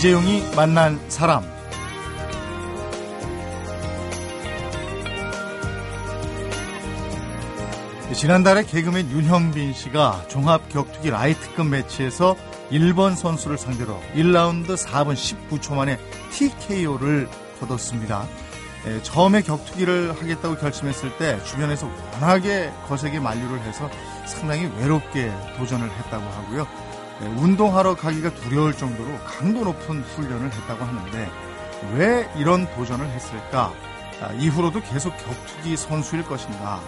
이재용이 만난 사람. 지난달에 개그맨 윤형빈 씨가 종합 격투기 라이트급 매치에서 일본 선수를 상대로 1라운드 4분 19초 만에 TKO를 거뒀습니다. 에, 처음에 격투기를 하겠다고 결심했을 때 주변에서 워낙에 거세게 만류를 해서 상당히 외롭게 도전을 했다고 하고요. 에, 운동하러 가기가 두려울 정도로 강도 높은 훈련을 했다고 하는데 왜 이런 도전을 했을까? 아, 이후로도 계속 격투기 선수일 것인가?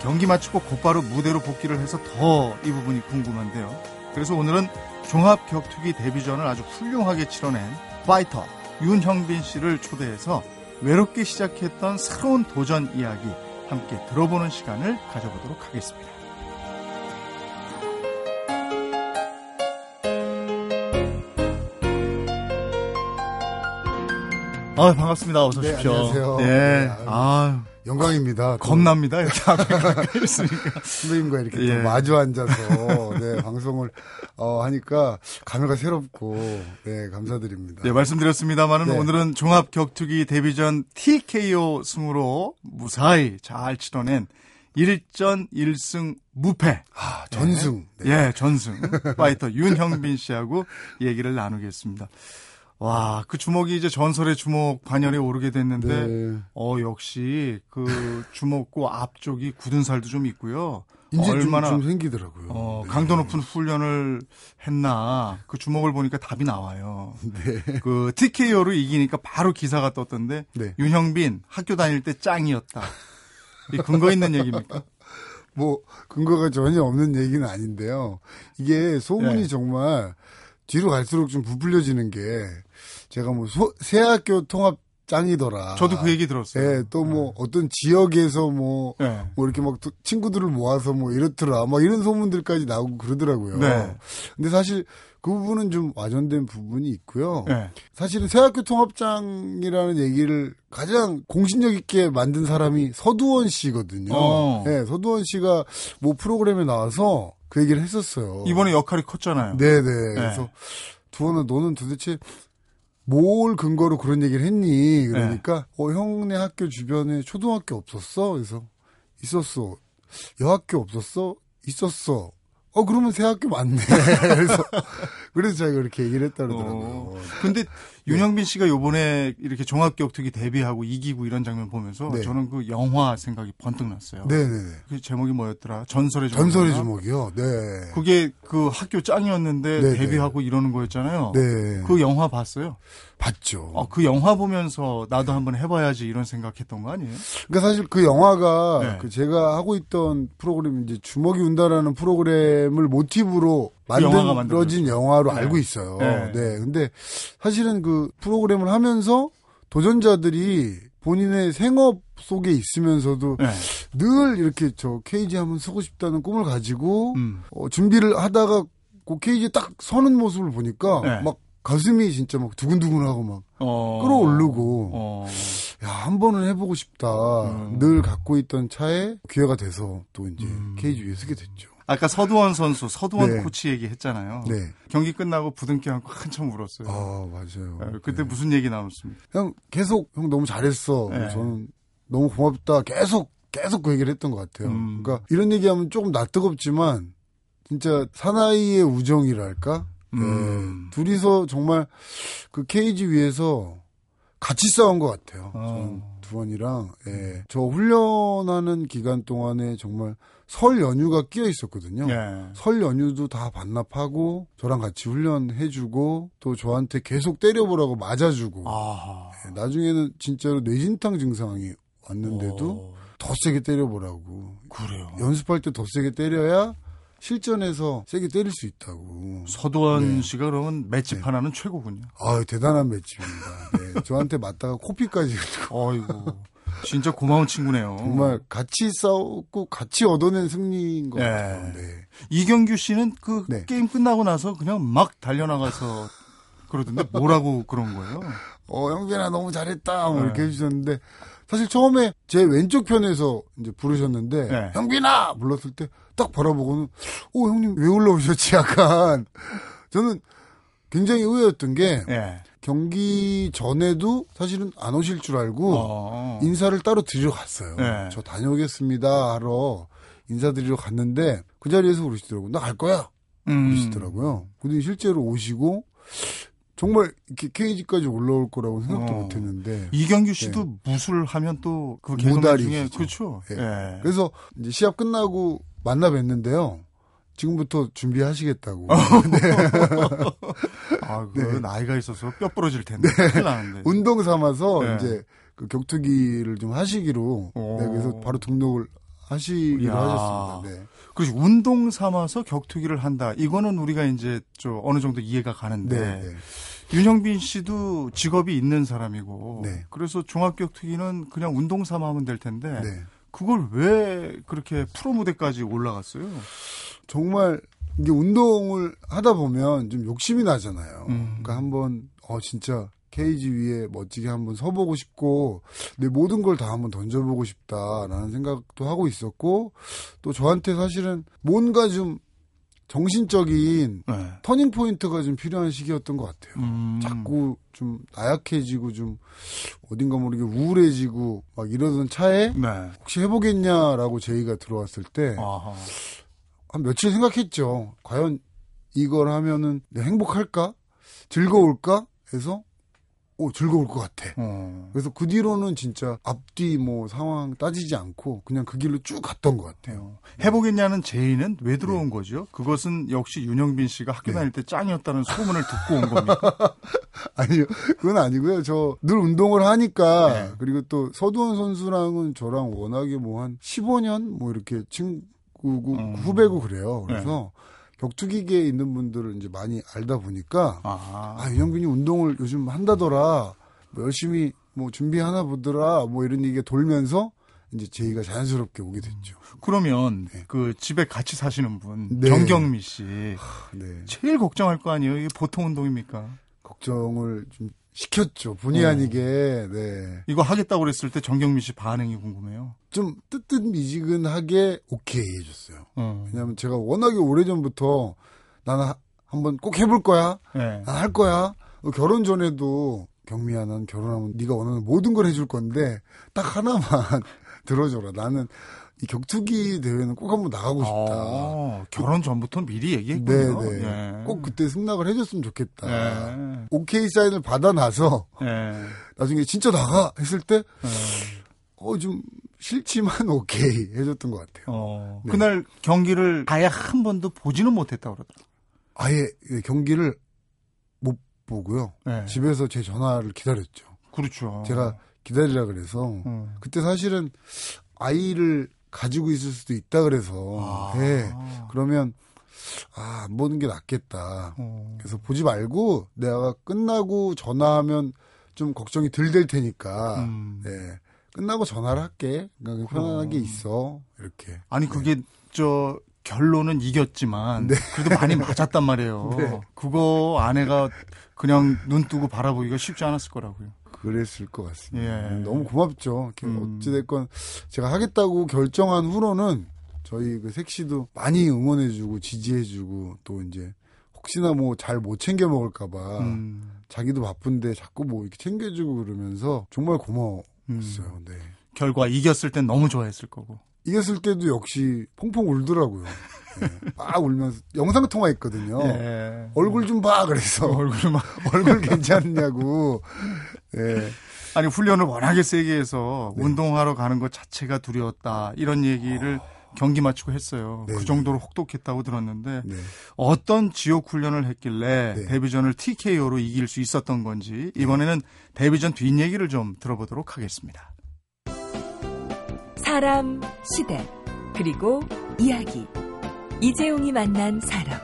경기 마치고 곧바로 무대로 복귀를 해서 더 이 부분이 궁금한데요. 그래서 오늘은 종합 격투기 데뷔전을 아주 훌륭하게 치러낸 파이터 윤형빈 씨를 초대해서 외롭게 시작했던 새로운 도전 이야기 함께 들어보는 시간을 가져보도록 하겠습니다. 아 반갑습니다. 어서 네, 오십시오. 안녕하세요. 네. 네, 아 영광입니다. 또 겁납니다. 이렇게 있으니까. 선배님과 이렇게 예. 또 마주 앉아서 네, 방송을 어, 하니까 감회가 새롭고 네, 감사드립니다. 네, 말씀드렸습니다만은 네. 오늘은 종합 격투기 데뷔전 TKO 승으로 무사히 잘 치러낸 1전 1승 무패. 아, 전승. 네. 예, 전승. 파이터 윤형빈 씨하고 얘기를 나누겠습니다. 와, 그 주먹이 이제 전설의 주먹 반열에 오르게 됐는데, 네. 어, 역시 그 주먹고 앞쪽이 굳은 살도 좀 있고요. 이제 얼마나 좀, 좀 생기더라고요. 어, 네. 강도 높은 훈련을 했나 그 주먹을 보니까 답이 나와요. 네. 그 TKO로 이기니까 바로 기사가 떴던데 네. 윤형빈 학교 다닐 때 짱이었다. 이 근거 있는 얘기입니까? 뭐 근거가 전혀 없는 얘기는 아닌데요. 이게 소문이 예. 정말 뒤로 갈수록 좀 부풀려지는 게 제가 뭐 소, 새 학교 통합 짱이더라. 저도 그 얘기 들었어요. 예, 또뭐 어떤 지역에서 뭐 예. 뭐 이렇게 막또 친구들을 모아서 뭐 이렇더라. 막 이런 소문들까지 나오고 그러더라고요. 네. 근데 사실 그 부분은 좀 와전된 부분이 있고요. 예. 사실은 새학교 통합장이라는 얘기를 가장 공신력 있게 만든 사람이 서두원 씨거든요. 어. 네, 서두원 씨가 뭐 프로그램에 나와서 그 얘기를 했었어요. 이번에 역할이 컸잖아요. 네네. 그래서 두원아 너는 도대체 뭘 근거로 그런 얘기를 했니? 그러니까 어 형네 학교 주변에 초등학교 없었어? 그래서 있었어. 여학교 없었어? 있었어. 어 그러면 새 학교 맞네. 그래서 그래서 제가 그렇게 얘기를 했다 그러더라고요. 어. 근데 윤형빈 씨가 요번에 이렇게 종합격투기 데뷔하고 이기고 이런 장면 보면서 네. 저는 그 영화 생각이 번뜩 났어요. 네네네. 그 제목이 뭐였더라? 전설의 주먹. 전설의 주먹이요. 네. 그게 그 학교 짱이었는데 네네. 데뷔하고 이러는 거였잖아요. 네. 그 영화 봤어요? 봤죠. 어, 그 영화 보면서 나도 한번 해봐야지 이런 생각했던 거 아니에요? 그러니까 사실 그 영화가 네. 그 제가 하고 있던 프로그램 이제 주먹이 운다라는 프로그램을 모티브로 만들어진 영화로 네. 알고 있어요. 네. 네. 근데 사실은 그 프로그램을 하면서 도전자들이 본인의 생업 속에 있으면서도 네. 늘 이렇게 저 케이지 한번 서고 싶다는 꿈을 가지고 음. 어, 준비를 하다가 그 케이지에 딱 서는 모습을 보니까 네. 막 가슴이 진짜 막 두근두근하고 막 어. 끌어오르고 어. 야, 한 번은 해보고 싶다. 음. 늘 갖고 있던 차에 기회가 돼서 또 이제 음. 케이지 위에 서게 됐죠. 아까 서두원 선수, 서두원 네. 코치 얘기했잖아요. 네. 경기 끝나고 부둥켜 안고 한참 울었어요. 아, 맞아요. 네, 그때 네. 무슨 얘기 나눴습니까? 형, 계속, 형 너무 잘했어. 네. 저는 너무 고맙다. 계속, 계속 그 얘기를 했던 것 같아요. 음. 그러니까 이런 얘기하면 조금 낯뜨겁지만, 진짜 사나이의 우정이랄까? 음. 네. 둘이서 정말 그 케이지 위에서 같이 싸운 것 같아요. 어. 저는 두원이랑, 예. 저 훈련하는 기간 동안에 정말 설 연휴가 끼어 있었거든요. 네. 설 연휴도 다 반납하고 저랑 같이 훈련해주고 또 저한테 계속 때려보라고 맞아주고 아하. 예, 나중에는 진짜로 뇌진탕 증상이 왔는데도 어, 더 세게 때려보라고 그래요. 연습할 때 더 세게 때려야 실전에서 세게 때릴 수 있다고 서두원 네. 씨가 그러면 맷집 하나는 최고군요. 아 대단한 맷집입니다 네, 저한테 맞다가 코피까지 어이구. 진짜 고마운 친구네요. 정말 같이 싸웠고 같이 얻어낸 승리인 것 네. 같아요 네. 이경규 씨는 그 네. 게임 끝나고 나서 그냥 막 달려나가서 그러던데 뭐라고 그런 거예요? 어, 형빈아 너무 잘했다. 뭐 네. 이렇게 해주셨는데, 사실 처음에 제 왼쪽 편에서 이제 부르셨는데, 네. 형빈아! 불렀을 때 딱 바라보고는, 오, 형님 왜 올라오셨지? 약간. 저는 굉장히 의외였던 게 예. 경기 전에도 사실은 안 오실 줄 알고 어. 인사를 따로 드리러 갔어요. 네. 저 다녀오겠습니다 하러 인사드리러 갔는데 그 자리에서 그러시더라고요. 나 갈 거야. 음. 그러시더라고요. 근데 실제로 오시고 정말 이렇게 케이지까지 올라올 거라고 생각도 어. 못 했는데 이경규 씨도 무술 하면 또그 모달이 중에. 그렇죠. 예. 예. 그래서 이제 시합 끝나고 만나 뵀는데요. 지금부터 준비하시겠다고. 아, 그 네. 나이가 있어서 뼈 부러질 텐데. 큰일 나는데. 운동 삼아서 네. 이제 그 격투기를 좀 하시기로 오. 네, 그래서 바로 등록을 하시기로 이야. 하셨습니다. 네. 그렇지. 운동 삼아서 격투기를 한다. 이거는 우리가 이제 저 어느 정도 이해가 가는데. 네, 네. 윤형빈 씨도 직업이 있는 사람이고. 네. 그래서 종합격투기는 그냥 운동 삼아 하면 될 텐데. 네. 그걸 왜 그렇게 프로 무대까지 올라갔어요? 정말 이게 운동을 하다 보면 좀 욕심이 나잖아요. 음. 그러니까 한번 어 진짜 케이지 위에 멋지게 한번 서보고 싶고 내 모든 걸 다 한번 던져보고 싶다라는 생각도 하고 있었고 또 저한테 사실은 뭔가 좀 정신적인 네. 터닝 포인트가 좀 필요한 시기였던 것 같아요. 음. 자꾸 좀 나약해지고 좀 어딘가 모르게 우울해지고 막 이러던 차에 네. 혹시 해보겠냐라고 제의가 들어왔을 때 아하. 한 며칠 생각했죠. 과연 이걸 하면은 행복할까? 즐거울까? 해서 오 즐거울 것 같아. 어. 그래서 그 뒤로는 진짜 앞뒤 뭐 상황 따지지 않고 그냥 그 길로 쭉 갔던 것 같아요. 어. 해보겠냐는 제의는 왜 들어온 거죠? 그것은 역시 윤영빈 씨가 학교 네. 다닐 때 짱이었다는 소문을 듣고 온 겁니까? 아니요, 그건 아니고요. 저 늘 운동을 하니까 네. 그리고 또 서두원 선수랑은 저랑 워낙에 뭐 한 15년 뭐 이렇게 친구 고 음. 후배고 그래요. 그래서 격투기계에 있는 분들을 이제 많이 알다 보니까 아, 아, 윤영빈이 운동을 요즘 한다더라. 뭐 열심히 뭐 준비하나 보더라. 뭐 이런 얘기가 돌면서 이제 제의가 자연스럽게 오게 됐죠. 그러면 그 집에 같이 사시는 분 네. 정경미 씨 네. 제일 걱정할 거 아니에요? 이게 보통 운동입니까? 걱정을 좀 시켰죠. 본의 어. 아니게. 네. 이거 하겠다고 그랬을 때 정경미 씨 반응이 궁금해요. 좀 뜨뜻미지근하게 오케이 해줬어요. 어. 왜냐면 제가 워낙에 오래전부터 나는 하- 한번 꼭 해볼 거야. 네. 난할 거야. 어, 결혼 전에도 경미야, 난 결혼하면 네가 원하는 모든 걸 해줄 건데 딱 하나만 들어줘라. 나는 이 격투기 대회는 꼭 한번 나가고 싶다. 어, 결혼 전부터 미리 얘기했군요. 네네. 예. 꼭 그때 승낙을 해줬으면 좋겠다. 예. 오케이 사인을 받아 놔서 예. 나중에 진짜 나가 했을 때 예. 어, 좀 싫지만 오케이 해줬던 것 같아요. 어, 네. 그날 경기를 아예 한 번도 보지는 못했다고 그러더라고요. 아예 경기를 못 보고요. 네. 집에서 제 전화를 기다렸죠. 그렇죠. 제가 기다리라 그래서 음. 그때 사실은 아이를 가지고 있을 수도 있다 그래서 아. 네. 그러면 아, 안 보는 게 낫겠다. 어. 그래서 보지 말고 내가 끝나고 전화하면 좀 걱정이 덜 될 테니까 음. 네. 끝나고 전화를 할게. 그러니까 편안하게 있어. 이렇게. 아니 그게 저 결론은 이겼지만 그래도 많이 맞았단 말이에요. 네. 그거 아내가 그냥 눈 뜨고 바라보기가 쉽지 않았을 거라고요. 그랬을 것 같습니다. 예. 너무 고맙죠. 음. 어찌됐건 제가 하겠다고 결정한 후로는 저희 그 색시도 많이 응원해주고 지지해주고 또 이제 혹시나 뭐 잘 못 챙겨 먹을까봐 음. 자기도 바쁜데 자꾸 뭐 이렇게 챙겨주고 그러면서 정말 고마웠어요. 음. 네. 결과 이겼을 땐 너무 좋아했을 거고. 이겼을 때도 역시 퐁퐁 울더라고요. 네. 막 울면서 영상 통화했거든요. 예. 얼굴 좀 봐 그래서 얼굴 막 얼굴 괜찮냐고. 네. 아니 훈련을 워낙에 세게 해서 네. 운동하러 가는 것 자체가 두려웠다 이런 얘기를 경기 마치고 했어요. 네, 그 정도로 혹독했다고 들었는데 네. 어떤 지옥 훈련을 했길래 네. 데뷔전을 TKO로 이길 수 있었던 건지 이번에는 데뷔전 뒷얘기를 좀 들어보도록 하겠습니다. 사람, 시대, 그리고 이야기. 이재용이 만난 사람.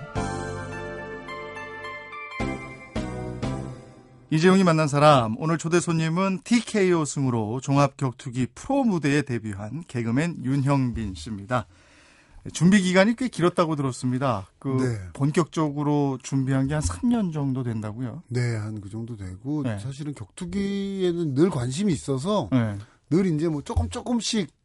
이재용이 만난 사람 오늘 초대 손님은 TKO 승으로 종합 격투기 프로 무대에 데뷔한 개그맨 윤형빈 씨입니다. 준비 기간이 꽤 길었다고 들었습니다. 그 네. 본격적으로 준비한 게 한 3년 정도 된다고요? 네, 한 그 정도 되고 네. 사실은 격투기에는 늘 관심이 있어서 네. 늘 이제 뭐 조금 조금씩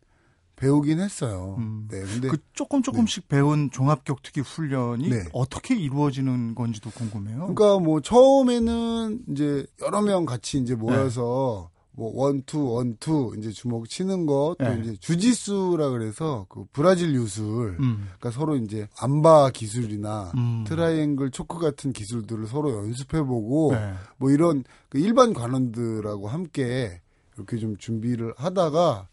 배우긴 했어요. 음. 네, 근데 그 조금 조금씩 배운 종합격투기 훈련이 네. 어떻게 이루어지는 건지도 궁금해요. 그러니까 뭐 처음에는 이제 여러 명 같이 이제 모여서 뭐 원투 원투 이제 주먹 치는 것도 네. 이제 주짓수라 그래서 그 브라질 유술 음. 그러니까 서로 이제 armbar 기술이나 음. triangle choke 같은 기술들을 서로 연습해 보고 네. 뭐 이런 그 일반 관원들하고 함께 이렇게 좀 준비를 하다가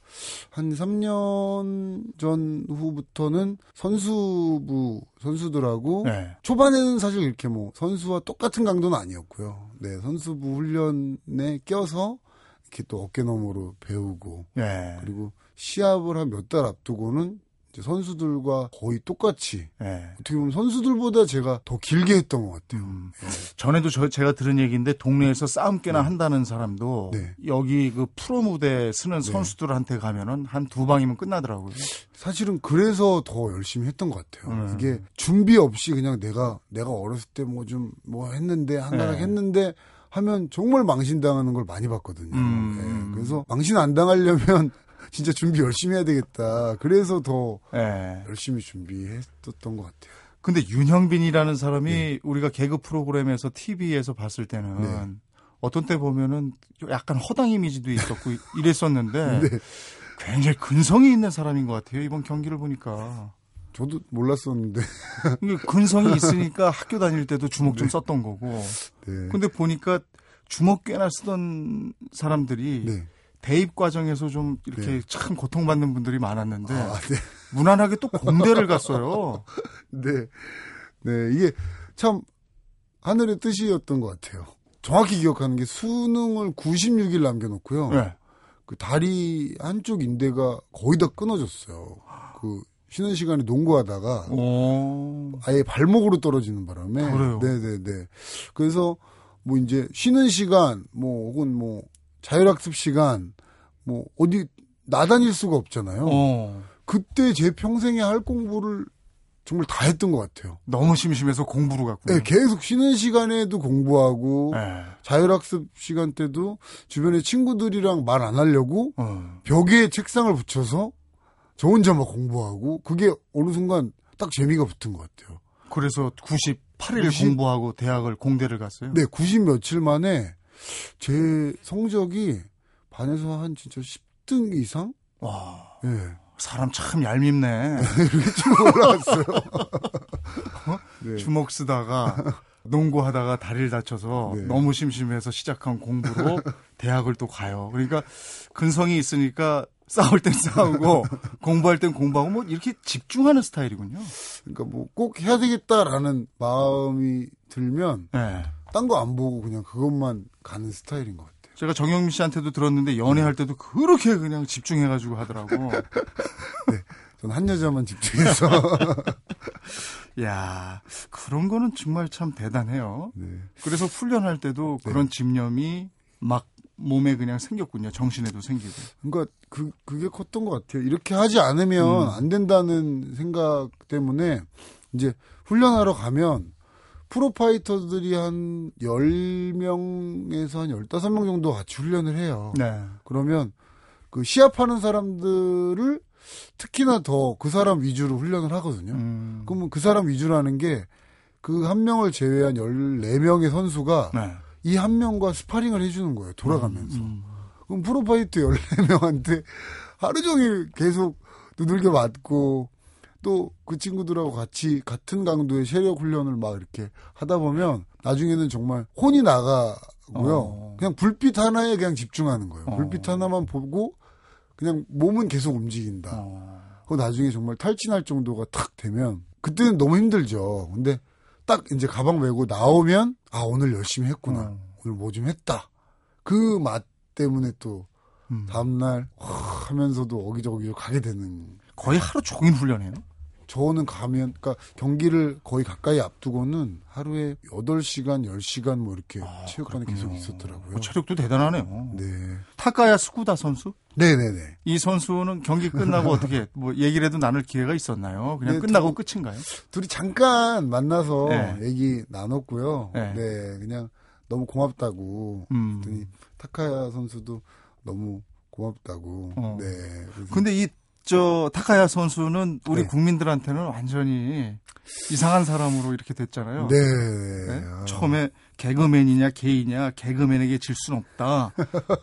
한 3년 전 후부터는 선수부 선수들하고 네. 초반에는 사실 이렇게 뭐 선수와 똑같은 강도는 아니었고요. 네, 선수부 훈련에 껴서 이렇게 또 어깨 너머로 배우고 네. 그리고 시합을 한 몇 달 앞두고는 선수들과 거의 똑같이 네. 어떻게 보면 선수들보다 제가 더 길게 했던 것 같아요. 음. 전에도 저 제가 들은 얘기인데 동네에서 싸움 깨나 한다는 사람도 네. 여기 그 프로 무대 쓰는 네. 선수들한테 가면은 한 두 방이면 끝나더라고요. 사실은 그래서 더 열심히 했던 것 같아요. 음. 이게 준비 없이 그냥 내가 내가 어렸을 때 뭐 좀뭐 했는데 한가락 네. 했는데 하면 정말 망신당하는 걸 많이 봤거든요. 음. 네, 그래서 망신 안 당하려면 진짜 준비 열심히 해야 되겠다. 그래서 더 네. 열심히 준비했었던 것 같아요. 근데 윤형빈이라는 사람이 우리가 개그 프로그램에서 TV에서 봤을 때는 네. 어떤 때 보면은 약간 허당 이미지도 있었고 이랬었는데 네. 굉장히 근성이 있는 사람인 것 같아요. 이번 경기를 보니까. 저도 몰랐었는데. 근성이 있으니까 학교 다닐 때도 주먹 좀 네. 썼던 거고. 네. 근데 보니까 주먹 꽤나 쓰던 사람들이 네. 대입 과정에서 좀 이렇게 네. 참 고통받는 분들이 많았는데 아, 네. 무난하게 또 공대를 갔어요. 네. 네. 이게 참 하늘의 뜻이었던 것 같아요. 정확히 기억하는 게 수능을 96일 남겨놓고요. 네. 그 다리 한쪽 인대가 거의 다 끊어졌어요. 그 쉬는 시간에 농구하다가 오. 아예 발목으로 떨어지는 바람에. 그래요? 네네네. 그래서 뭐 이제 쉬는 시간, 뭐 혹은 뭐 자율학습 시간, 뭐 어디 나다닐 수가 없잖아요. 어. 그때 제 평생에 할 공부를 정말 다 했던 것 같아요. 너무 심심해서 공부로 갔군요. 네, 계속 쉬는 시간에도 공부하고 네. 자율학습 시간 때도 주변에 친구들이랑 말 안 하려고 어. 벽에 책상을 붙여서 저 혼자 막 공부하고 그게 어느 순간 딱 재미가 붙은 것 같아요. 그래서 98일 90? 공부하고 대학을 공대를 갔어요. 네, 90 며칠 만에 제 성적이 반에서 한 진짜 10등 이상? 와. 예. 사람 참 얄밉네. 쭉 올라왔어요. 네. 주먹 쓰다가 농구하다가 다리를 다쳐서 네. 너무 심심해서 시작한 공부로 대학을 또 가요. 그러니까 근성이 있으니까 싸울 땐 싸우고 공부할 땐 공부하고 뭐 이렇게 집중하는 스타일이군요. 그러니까 뭐 꼭 해야 되겠다라는 마음이 들면 네. 딴거 안 보고 그냥 그것만 가는 스타일인 것 같아요. 제가 정영민 씨한테도 들었는데 연애할 때도 그렇게 그냥 집중해가지고 하더라고. 저는 한 여자만 집중해서. 야 그런 거는 정말 참 대단해요. 네. 그래서 훈련할 때도 네. 그런 집념이 막 몸에 그냥 생겼군요. 정신에도 생기고. 그러니까 그 그게 컸던 것 같아요. 이렇게 하지 않으면 음. 안 된다는 생각 때문에 이제 훈련하러 가면 프로파이터들이 한 10명에서 한 15명 정도 같이 훈련을 해요. 네. 그러면 그 시합하는 사람들을 특히나 더 그 사람 위주로 훈련을 하거든요. 음. 그러면 그 사람 위주라는 게 그 한 명을 제외한 14명의 선수가 네. 이 한 명과 스파링을 해주는 거예요. 돌아가면서. 음. 그럼 프로파이터 14명한테 하루 종일 계속 두들겨 맞고 또 그 친구들하고 같이 같은 강도의 체력 훈련을 막 이렇게 하다 보면 나중에는 정말 혼이 나가고요. 어. 그냥 불빛 하나에 그냥 집중하는 거예요. 어. 불빛 하나만 보고 그냥 몸은 계속 움직인다. 어. 그 나중에 정말 탈진할 정도가 탁 되면 그때는 너무 힘들죠. 근데 딱 이제 가방 메고 나오면 아 오늘 열심히 했구나. 어. 오늘 뭐 좀 했다. 그 맛 때문에 또 음. 다음날 와, 하면서도 어기저기 가게 되는. 거의 하루 종일 훈련해요. 저는 가면 그러니까 경기를 거의 가까이 앞두고는 하루에 8시간, 10시간 뭐 이렇게 체육관에 계속 그렇군요. 있었더라고요. 어, 체력도 대단하네요. 네. 타카야 스쿠다 선수? 네네네. 이 선수는 경기 끝나고 어떻게 뭐 얘기를 해도 나눌 기회가 있었나요? 그냥 네, 끝나고 끝인가요? 둘이 잠깐 만나서 네. 얘기 나눴고요. 네. 네. 그냥 너무 고맙다고. 음. 타카야 선수도 너무 고맙다고. 어. 네. 근데 이 저 타카야 선수는 우리 네. 국민들한테는 완전히 이상한 사람으로 이렇게 됐잖아요. 네. 네? 아, 처음에 개그맨이냐 게이냐 개그맨에게 질 순 없다.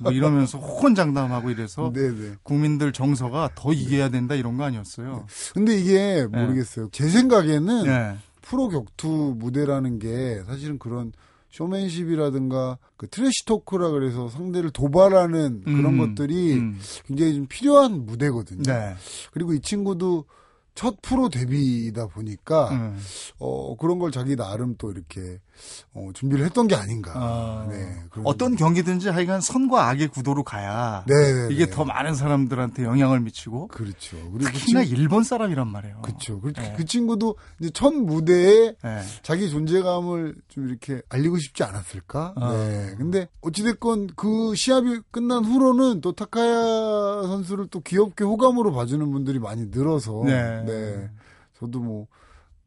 뭐 이러면서 호언장담하고 이래서 네네. 국민들 정서가 더 이겨야 된다 이런 거 아니었어요. 근데 이게 모르겠어요. 제 생각에는 네. 프로 격투 무대라는 게 사실은 그런 쇼맨십이라든가 그 trash talk라 그래서 상대를 도발하는 그런 음, 것들이 음. 굉장히 좀 필요한 무대거든요. 네. 그리고 이 친구도 첫 프로 데뷔이다 보니까 음. 어 그런 걸 자기 나름 또 이렇게 어 준비를 했던 게 아닌가. 아, 네. 어떤 경기든지 하여간 선과 악의 구도로 가야 네네. 이게 더 많은 사람들한테 영향을 미치고 그렇죠. 그 특히나 친구, 일본 사람이란 말이에요. 그렇죠. 그, 네. 그 친구도 이제 첫 무대에 네. 자기 존재감을 좀 이렇게 알리고 싶지 않았을까? 아. 네. 근데 어찌 됐건 그 시합이 끝난 후로는 또 타카야 선수를 또 귀엽게 호감으로 봐주는 분들이 많이 늘어서. 네. 네. 저도 뭐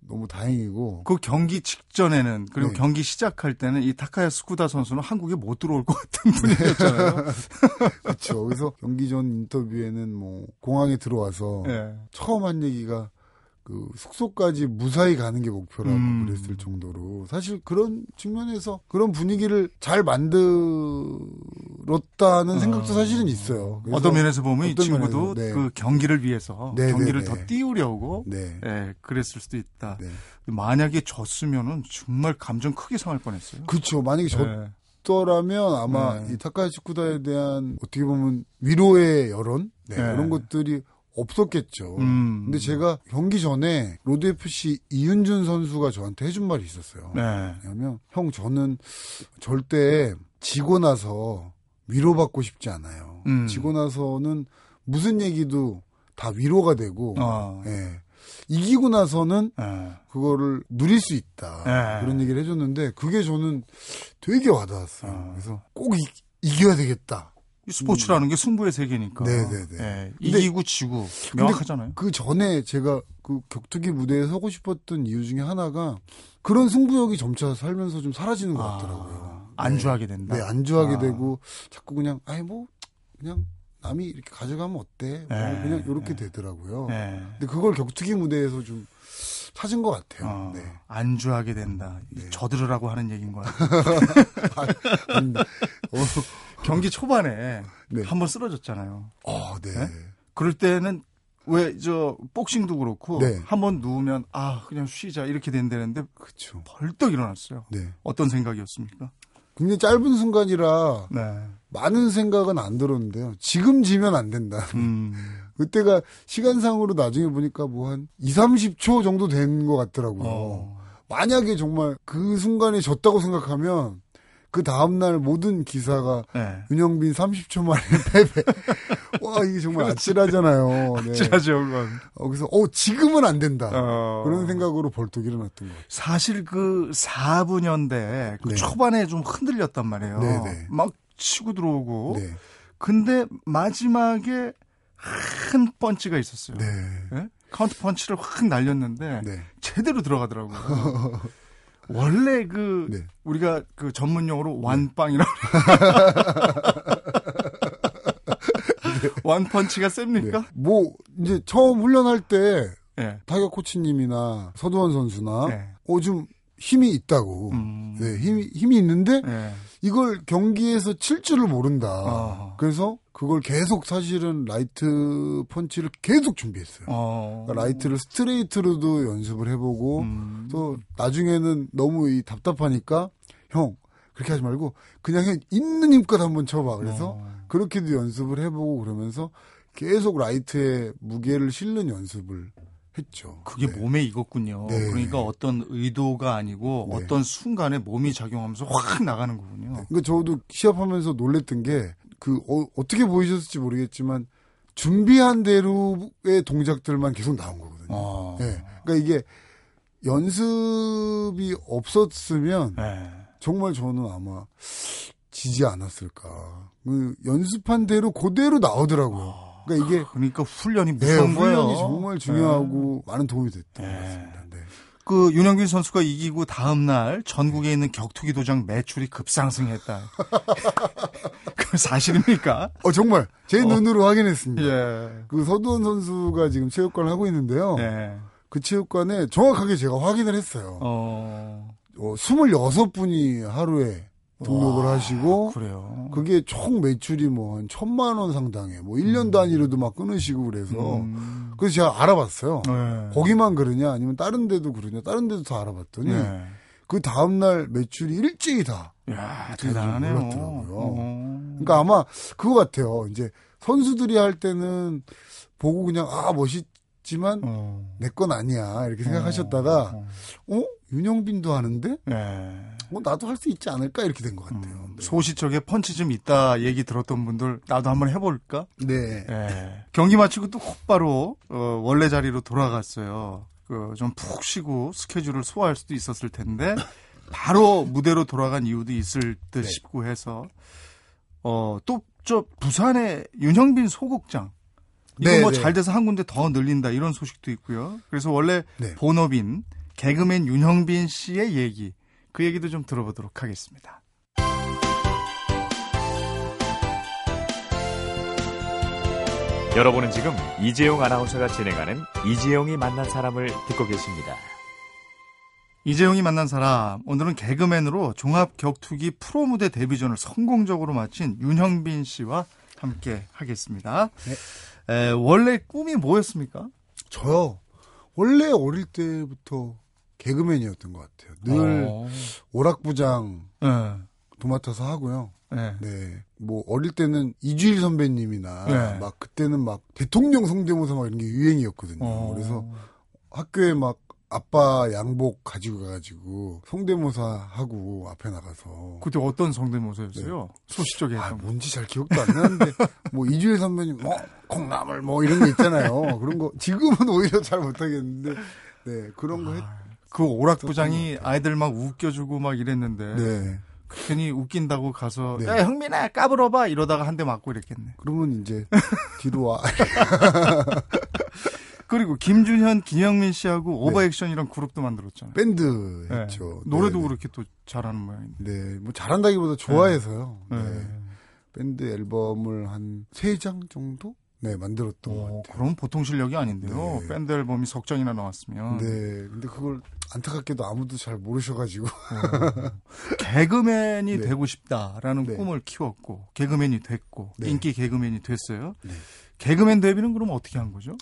너무 다행이고. 그 경기 직전에는 그리고 네. 경기 시작할 때는 이 타카야 스쿠다 선수는 한국에 못 들어올 것 같은 분이었잖아요. 그렇죠. 그래서 경기 전 인터뷰에는 뭐 공항에 들어와서 네. 처음 한 얘기가 그 숙소까지 무사히 가는 게 목표라고 음. 그랬을 정도로 사실 그런 측면에서 그런 분위기를 잘 만들 었다는 생각도 어. 사실은 있어요. 어떤 면에서 보면 이 어떤 친구도 면에서, 네. 그 경기를 위해서 네, 경기를 네, 더 네. 띄우려고 네. 예, 그랬을 수도 있다. 네. 만약에 졌으면은 정말 감정 크게 상할 뻔했어요. 그렇죠. 만약에 네. 졌더라면 아마 네. 이 타카야시 쿠다에 대한 어떻게 보면 위로의 여론 네, 네. 이런 것들이 없었겠죠. 음. 근데 제가 경기 전에 로드 FC 이윤준 선수가 저한테 해준 말이 있었어요. 네. 왜냐면 형 저는 절대 지고 나서 위로받고 싶지 않아요. 음. 지고 나서는 무슨 얘기도 다 위로가 되고 어. 예. 이기고 나서는 예. 그거를 누릴 수 있다. 네. 그런 얘기를 해줬는데 그게 저는 되게 와닿았어요. 어. 그래서 꼭 이, 이겨야 되겠다. 이 스포츠라는 게 승부의 세계니까. 음. 네네네. 예, 근데- 이기고 지고 명확하잖아요. 그 전에 제가 그 격투기 무대에 서고 싶었던 이유 중에 하나가 그런 승부욕이 점차 살면서 좀 사라지는 것 같더라고요. 아, 안주하게 된다. 네, 안주하게 아. 되고 자꾸 그냥 아이 뭐 그냥 남이 이렇게 가져가면 어때? 뭐 네, 그냥 이렇게 네. 되더라고요. 네. 근데 그걸 격투기 무대에서 좀 찾은 것 같아요. 어, 네. 안주하게 된다. 네. 저들으라고 하는 얘기인 거야. 아닙니다. 어, 경기 초반에 네. 한번 쓰러졌잖아요. 어, 네. 네? 그럴 때는 왜 저 복싱도 그렇고 네. 한번 누우면 아 그냥 쉬자 이렇게 된다는데 그렇죠. 벌떡 일어났어요. 네. 어떤 생각이었습니까? 굉장히 짧은 순간이라 네. 많은 생각은 안 들었는데요. 지금 지면 안 된다. 음. 그때가 시간상으로 나중에 보니까 뭐 한 2, 30초 정도 된 것 같더라고요. 어. 만약에 정말 그 순간에 졌다고 생각하면 그 다음날 모든 기사가 네. 윤영빈 30초 만에 패배. 와, 이게 정말 아찔하잖아요. 네. 찔하죠, 그건. 어, 그래서, 어, 지금은 안 된다. 어. 그런 생각으로 벌떡 일어났던 것 같아요. 사실 그 4분연대 그 네. 초반에 좀 흔들렸단 말이에요. 네네. 막 치고 들어오고. 네. 근데 마지막에 큰 펀치가 있었어요. 네. 예? 카운터 펀치를 확 날렸는데 네. 제대로 들어가더라고요. 원래 그 네. 우리가 그 전문 용어로 완빵이라고 완펀치가 셉니까? 네. 뭐, 이제 처음 훈련할 때 예. 타격 코치님이나 서두원 선수나 네. 어, 좀 힘이 있다고. 음. 네, 힘이, 힘이 있는데 예. 이걸 경기에서 칠 줄을 모른다. 어. 그래서 그걸 계속 사실은 라이트 펀치를 계속 준비했어요. 어. 그러니까 라이트를 스트레이트로도 연습을 해보고 음. 또 나중에는 너무 이 답답하니까 형 그렇게 하지 말고 그냥 형 있는 힘껏 한번 쳐봐. 그래서 어. 그렇게도 연습을 해보고 그러면서 계속 라이트에 무게를 실는 연습을 했죠. 그게 네. 몸에 익었군요. 네. 그러니까 어떤 의도가 아니고 네. 어떤 순간에 몸이 작용하면서 확 나가는 거군요. 그러니까 저도 시합하면서 놀랬던 게 그 어, 떻게 보이셨을지 모르겠지만 준비한 대로의 동작들만 계속 나온 거거든요. 어. 네. 그러니까 이게 연습이 없었으면 네. 정말 저는 아마 지지 않았을까. 그 연습한 대로 그대로 나오더라고요. 그러니까 이게 그러니까 훈련이 네, 무서운 거예요. 훈련이 정말 중요하고 많은 도움이 됐던 네. 것 같습니다. 네. 그 윤영빈 선수가 이기고 다음 날 전국에 있는 격투기 도장 매출이 급상승했다. 사실입니까? 어 정말 제 어. 눈으로 확인했습니다. 예. 그 서두원 선수가 지금 체육관을 하고 있는데요. 네. 그 체육관에 정확하게 제가 확인을 했어요. 어. 어, 26분이 하루에 등록을 와, 하시고 그래요. 그게 총 매출이 뭐 한 천만 원 상당에 뭐 1년 단위로도 막 끊으시고 그래서 음. 그래서 제가 알아봤어요. 네. 거기만 그러냐 아니면 다른 데도 그러냐 다른 데도 다 알아봤더니 네. 그 다음 날 매출이 일찍이 다 야, 대단하네요. 몰랐더라고요. 어. 그러니까 아마 그거 같아요. 이제 선수들이 할 때는 보고 그냥 아 멋있지만 어. 내건 아니야 이렇게 생각하셨다가 어. 어 윤영빈도 하는데 네. 어 나도 할 수 있지 않을까 이렇게 된 것 같아요. 음, 네. 소시적에 펀치 좀 있다 얘기 들었던 분들 나도 한번 해볼까? 네. 예. 경기 마치고 또 곧바로 어, 원래 자리로 돌아갔어요. 그 좀 푹 쉬고 스케줄을 소화할 수도 있었을 텐데 바로 무대로 돌아간 이유도 있을 듯 네. 싶고 해서 어 또 저 부산의 윤형빈 소극장 이거 네, 뭐 네. 잘 돼서 한 군데 더 늘린다 이런 소식도 있고요. 그래서 원래 네. 본업인 개그맨 윤형빈 씨의 얘기 그 얘기도 좀 들어보도록 하겠습니다. 여러분은 지금 이재용 아나운서가 진행하는 이재용이 만난 사람을 듣고 계십니다. 이재용이 만난 사람 오늘은 개그맨으로 종합 격투기 프로 무대 데뷔전을 성공적으로 마친 윤형빈 씨와 함께 하겠습니다. 에, 원래 꿈이 뭐였습니까? 저요. 원래 어릴 때부터 개그맨이었던 것 같아요. 늘 어. 오락부장 네. 도맡아서 하고요. 네. 네. 뭐 어릴 때는 이주일 선배님이나 네. 막 그때는 막 대통령 성대모사 막 이런 게 유행이었거든요. 어. 그래서 학교에 막 아빠 양복 가지고 가가지고 성대모사 하고 앞에 나가서 그때 어떤 성대모사였어요? 소시적에 아. 뭔지 잘 기억도 안 나는데, 뭐, 이주일 선배님, 뭐, 콩나물, 뭐, 이런 거 있잖아요. 그런 거, 지금은 오히려 잘 못하겠는데, 네, 그런 거 했, 그 오락부장이 아이들 막 웃겨주고 막 이랬는데 네. 괜히 웃긴다고 가서 네. 야 형민아 까불어봐 이러다가 한 대 맞고 이랬겠네. 그러면 이제, 뒤로 와. 그리고 김준현, 김영민 씨하고 오버액션이란 그룹도 만들었잖아요. 밴드 네. 했죠. 노래도 네, 그렇게 또 잘하는 모양인데. 네, 뭐, 잘한다기보다 좋아해서요. 네. 네. 밴드 앨범을 한 세 장 정도? 네, 만들었던 것 어, 같아요. 그럼 보통 실력이 아닌데요. 네. 밴드 앨범이 석 장이나 나왔으면. 네, 근데 그걸 안타깝게도 아무도 잘 모르셔가지고. 개그맨이 네. 되고 싶다라는 네. 꿈을 키웠고 개그맨이 됐고 네. 인기 개그맨이 됐어요. 네. 개그맨 데뷔는 그럼 어떻게 한 거죠?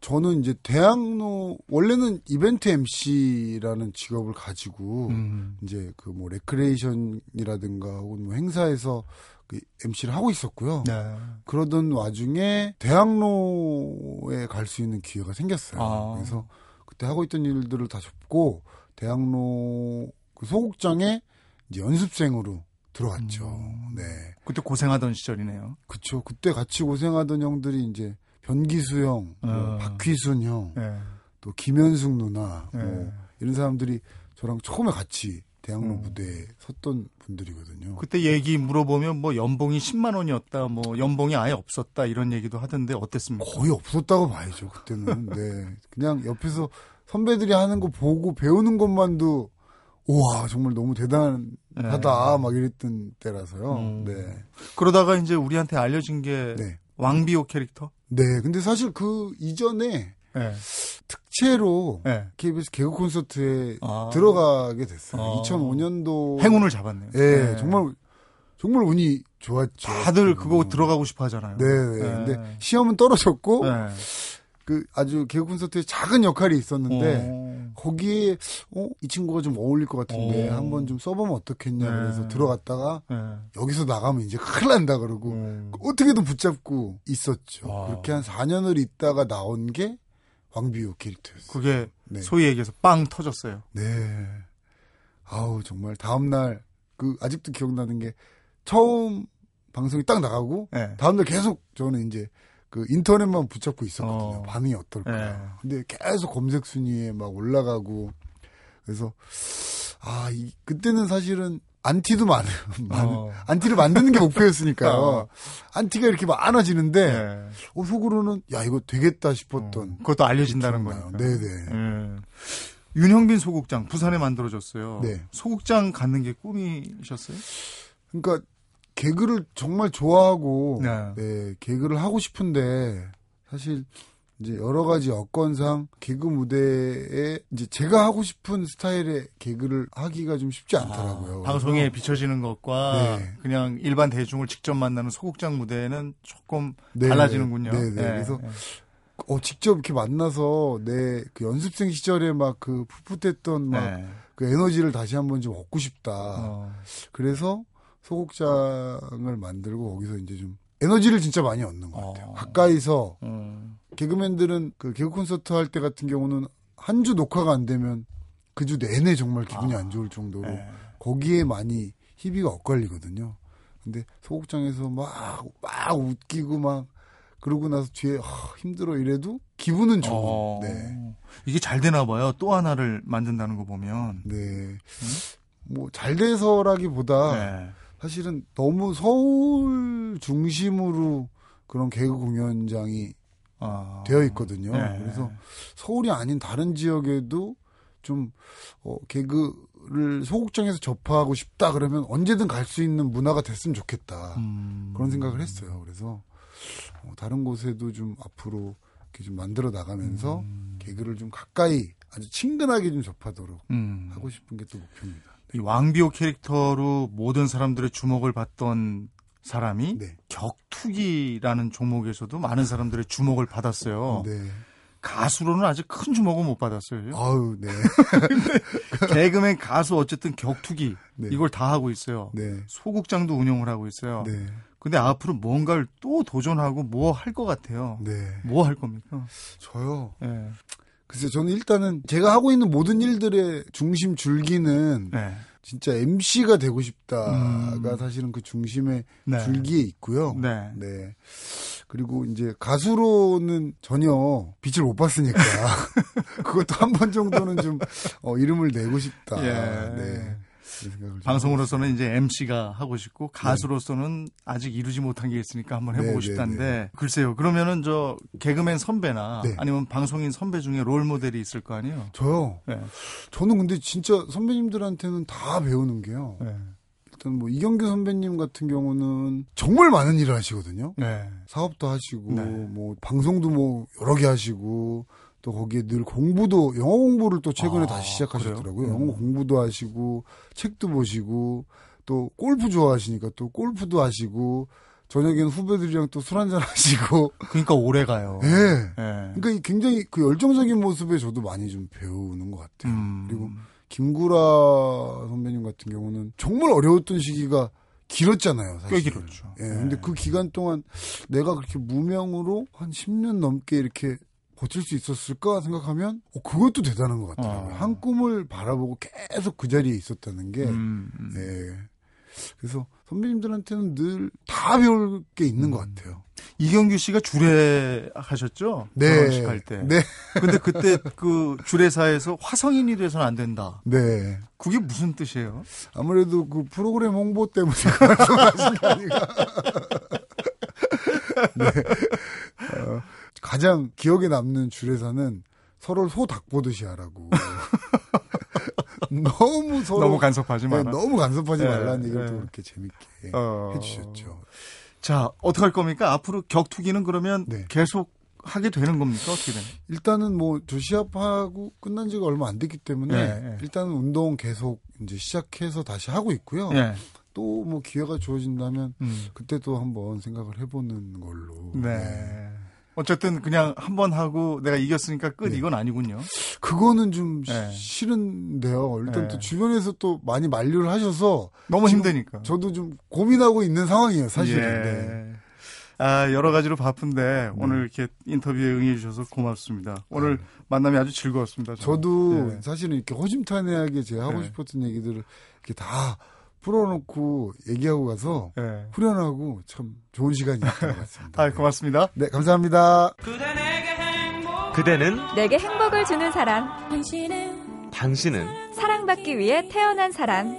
저는 이제 대학로, 원래는 이벤트 MC라는 직업을 가지고, 음. 이제 그 뭐 레크레이션이라든가 혹은 뭐 행사에서 그 MC를 하고 있었고요. 네. 그러던 와중에 대학로에 갈 수 있는 기회가 생겼어요. 아. 그래서 그때 하고 있던 일들을 다 접고 대학로 그 소극장에 이제 연습생으로 들어갔죠. 음. 네. 그때 고생하던 시절이네요. 그쵸. 그때 같이 고생하던 형들이 이제 변기수 형, 뭐 어. 박휘순 형, 네. 또 김현숙 누나, 네. 뭐 이런 사람들이 저랑 처음에 같이 대학로 음. 무대에 섰던 분들이거든요. 그때 얘기 물어보면 뭐 연봉이 10만 원이었다, 뭐 연봉이 아예 없었다 이런 얘기도 하던데 어땠습니까? 거의 없었다고 봐야죠, 그때는. 네. 그냥 옆에서 선배들이 하는 거 보고 배우는 것만도, 우와, 정말 너무 대단하다, 막 이랬던 때라서요. 음. 네. 그러다가 이제 우리한테 알려진 게 네. 왕비호 캐릭터. 네. 근데 사실 그 이전에 네. 특채로 네. KBS 개그 콘서트에 아. 들어가게 됐어요. 아. 2005년도. 행운을 잡았네요. 예, 네. 정말, 정말 운이 좋았죠. 다들 그거 들어가고 싶어 하잖아요. 네, 네. 근데 시험은 떨어졌고, 네. 그 아주 개그 콘서트에 작은 역할이 있었는데, 어. 거기에 어, 이 친구가 좀 어울릴 것 같은데 어. 한번 좀 써보면 어떻겠냐 네. 그래서 들어갔다가 네. 여기서 나가면 이제 큰일 난다 그러고 음. 어떻게든 붙잡고 있었죠. 아. 그렇게 한 4년을 있다가 나온 게 왕비호 캐릭터였어요. 그게 네. 소위 얘기해서 빵 터졌어요. 네. 아우 정말 다음 날 그 아직도 기억나는 게 처음 방송이 딱 나가고 네. 다음 날 계속 저는 이제 그 인터넷만 붙잡고 있었거든요. 어. 반응이 어떨까. 네. 근데 계속 검색 순위에 막 올라가고 그래서 아, 이, 그때는 사실은 안티도 많아요. 많- 어. 안티를 만드는 게 목표였으니까요. 어. 안티가 이렇게 많아지는데 네. 어, 속으로는 야 이거 되겠다 싶었던 어, 그것도 알려진다는. 거니까. 네네. 예. 윤형빈 소극장 부산에 만들어졌어요. 네. 소극장 갖는 게 꿈이셨어요? 그러니까 개그를 정말 좋아하고 네. 네, 개그를 하고 싶은데 사실 이제 여러 가지 여건상 개그 무대에 이제 제가 하고 싶은 스타일의 개그를 하기가 좀 쉽지 않더라고요. 아, 방송에 비춰지는 것과 네. 그냥 일반 대중을 직접 만나는 소극장 무대는 조금 네, 달라지는군요. 네, 네. 그래서 어, 직접 이렇게 만나서 내 그 연습생 시절에 막 그 풋풋했던 막 네. 그 에너지를 다시 한번 좀 얻고 싶다. 어, 그래서 소극장을 만들고 거기서 이제 좀 에너지를 진짜 많이 얻는 것 같아요. 어. 가까이서 음, 개그맨들은 그 개그 콘서트 할 때 같은 경우는 한 주 녹화가 안 되면 그 주 내내 정말 기분이 아. 안 좋을 정도로 네. 거기에 많이 희비가 엇갈리거든요. 근데 소극장에서 막, 막 웃기고 막 그러고 나서 뒤에 아, 힘들어 이래도 기분은 좋은. 어, 네. 이게 잘 되나 봐요. 또 하나를 만든다는 거 보면. 네. 뭐잘 돼서라기보다 네. 사실은 너무 서울 중심으로 그런 개그 공연장이 아. 되어 있거든요. 네. 그래서 서울이 아닌 다른 지역에도 좀 어, 개그를 소극장에서 접하고 싶다 그러면 언제든 갈 수 있는 문화가 됐으면 좋겠다 음. 그런 생각을 했어요. 그래서 어, 다른 곳에도 좀 앞으로 이렇게 좀 만들어 나가면서 음. 개그를 좀 가까이 아주 친근하게 좀 접하도록 음. 하고 싶은 게 또 목표입니다. 이 왕비호 캐릭터로 모든 사람들의 주목을 받던 사람이 네. 격투기라는 종목에서도 많은 사람들의 주목을 받았어요. 네. 가수로는 아직 큰 주목은 못 받았어요. 아유, 네. 개그맨 가수 어쨌든 격투기 네. 이걸 다 하고 있어요. 네. 소극장도 운영을 하고 있어요. 네. 근데 앞으로 뭔가를 또 도전하고 뭐 할 것 같아요. 네. 뭐 할 겁니까? 저요. 예. 글쎄, 저는 일단은 제가 하고 있는 모든 일들의 중심 줄기는 네. 진짜 MC가 되고 싶다가 음. 사실은 그 중심의 네. 줄기에 있고요. 네. 네. 그리고 이제 가수로는 전혀 빛을 못 봤으니까 그것도 한 번 정도는 좀 어, 이름을 내고 싶다. 예. 네. 방송으로서는 이제 MC가 하고 싶고 가수로서는 아직 이루지 못한 게 있으니까 한번 해보고 네, 네, 싶다는데 글쎄요. 그러면은 저 개그맨 선배나 네. 아니면 방송인 선배 중에 롤 모델이 있을 거 아니에요? 저요. 네. 저는 근데 진짜 선배님들한테는 다 배우는 게요. 네. 일단 뭐 이경규 선배님 같은 경우는 정말 많은 일을 하시거든요. 네. 사업도 하시고 네. 뭐 방송도 뭐 여러 개 하시고 또 거기에 늘 공부도 영어 공부를 또 최근에 아, 다시 시작하셨더라고요. 그래요? 영어 공부도 하시고 책도 보시고 또 골프 좋아하시니까 또 골프도 하시고 저녁에는 후배들이랑 또 술 한잔 하시고 그러니까 오래 가요. 예. 네. 그러니까 이 굉장히 그 열정적인 모습에 저도 많이 좀 배우는 것 같아요. 음. 그리고 김구라 선배님 같은 경우는 정말 어려웠던 시기가 길었잖아요. 사실. 꽤 길었죠. 예. 네. 근데 그 기간 동안 내가 그렇게 무명으로 한 10년 넘게 이렇게 버틸 수 있었을까 생각하면 어, 그것도 대단한 것 같더라고요. 어. 한 꿈을 바라보고 계속 그 자리에 있었다는 게 음, 음. 예. 그래서 선배님들한테는 늘 다 배울 게 있는 음. 것 같아요. 이경규 씨가 주례 하셨죠? 네. 결혼식 할 때. 네. 근데 그때 그 주례사에서 화성인이 돼서는 안 된다. 네. 그게 무슨 뜻이에요? 아무래도 그 프로그램 홍보 때문에 그 말씀하신 게 아닌가. 네. 어, 가장 기억에 남는 주례사는 서로를 소닭 보듯이 하라고. 너무 서로 너무 간섭하지 네, 마라. 너무 간섭하지 네, 말라는 얘기를 네. 또 그렇게 재밌게 어. 해주셨죠. 자, 어떻게 할 겁니까? 앞으로 격투기는 그러면 네. 계속 하게 되는 겁니까? 어떻게 되는? 일단은 뭐 저 시합하고 끝난 지가 얼마 안 됐기 때문에 네, 네. 일단은 운동 계속 이제 시작해서 다시 하고 있고요. 예. 또뭐 기회가 주어진다면 음. 그때 또 한번 생각을 해보는 걸로. 네. 어쨌든 그냥 한 번 하고 내가 이겼으니까 끝 네. 이건 아니군요. 그거는 좀 네. 싫은데요. 일단 네. 또 주변에서 또 많이 만류를 하셔서 너무 힘드니까. 저도 좀 고민하고 있는 상황이에요, 사실은. 예. 네. 아, 여러 가지로 바쁜데 오늘 이렇게 인터뷰에 응해 주셔서 고맙습니다. 오늘 만남이 아주 즐거웠습니다. 저는. 저도 예. 사실은 이렇게 허심탄회하게 제가 하고 네. 싶었던 얘기들을 이렇게 다 풀어놓고 얘기하고 가서 예. 후련하고 참 좋은 시간이었던 것 같습니다. 아, 고맙습니다. 네, 감사합니다. 그대는 내게 행복을 주는 사람, 당신은 사랑받기 위해 태어난 사람,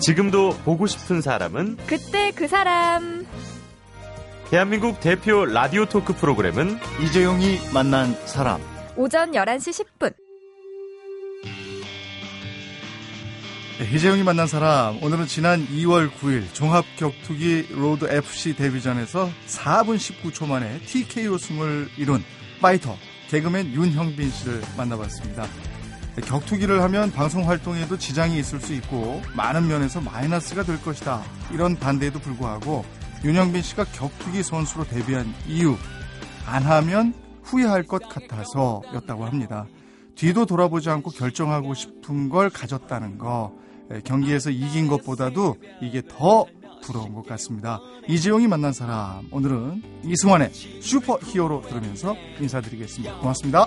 지금도 보고 싶은 사람은 그때 그 사람. 대한민국 대표 라디오 토크 프로그램은 이재용이 만난 사람. 오전 11시 10분. 네, 이재용이 만난 사람 오늘은 지난 2월 9일 종합격투기 로드 FC 데뷔전에서 4분 19초 만에 TKO 승을 이룬 파이터 개그맨 윤형빈 씨를 만나봤습니다. 네, 격투기를 하면 방송 활동에도 지장이 있을 수 있고 많은 면에서 마이너스가 될 것이다. 이런 반대에도 불구하고 윤형빈 씨가 격투기 선수로 데뷔한 이유 안 하면 후회할 것 같아서였다고 합니다. 뒤도 돌아보지 않고 결정하고 싶은 걸 가졌다는 거 경기에서 이긴 것보다도 이게 더 부러운 것 같습니다. 이재용이 만난 사람 오늘은 이승환의 슈퍼 히어로 들으면서 인사드리겠습니다. 고맙습니다.